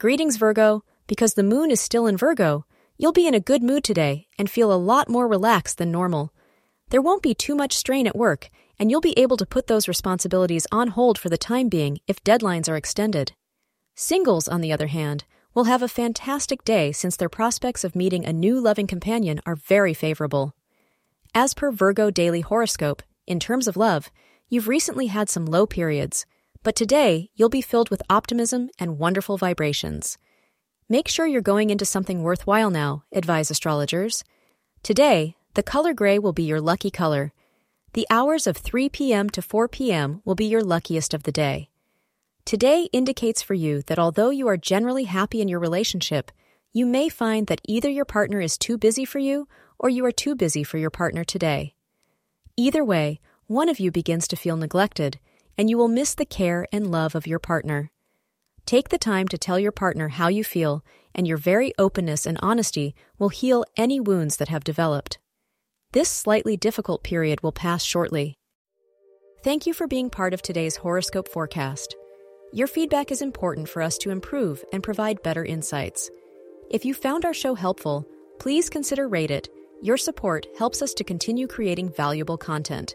Greetings, Virgo. Because the moon is still in Virgo, you'll be in a good mood today and feel a lot more relaxed than normal. There won't be too much strain at work, and you'll be able to put those responsibilities on hold for the time being if deadlines are extended. Singles, on the other hand, will have a fantastic day since their prospects of meeting a new loving companion are very favorable. As per Virgo Daily Horoscope, in terms of love, you've recently had some low periods, but today you'll be filled with optimism and wonderful vibrations. Make sure you're going into something worthwhile now, advise astrologers. Today, the color gray will be your lucky color. The hours of 3 p.m. to 4 p.m. will be your luckiest of the day. Today indicates for you that although you are generally happy in your relationship, you may find that either your partner is too busy for you or you are too busy for your partner today. Either way, one of you begins to feel neglected, and you will miss the care and love of your partner. Take the time to tell your partner how you feel, and your very openness and honesty will heal any wounds that have developed. This slightly difficult period will pass shortly. Thank you for being part of today's horoscope forecast. Your feedback is important for us to improve and provide better insights. If you found our show helpful, please consider rate it. Your support helps us to continue creating valuable content.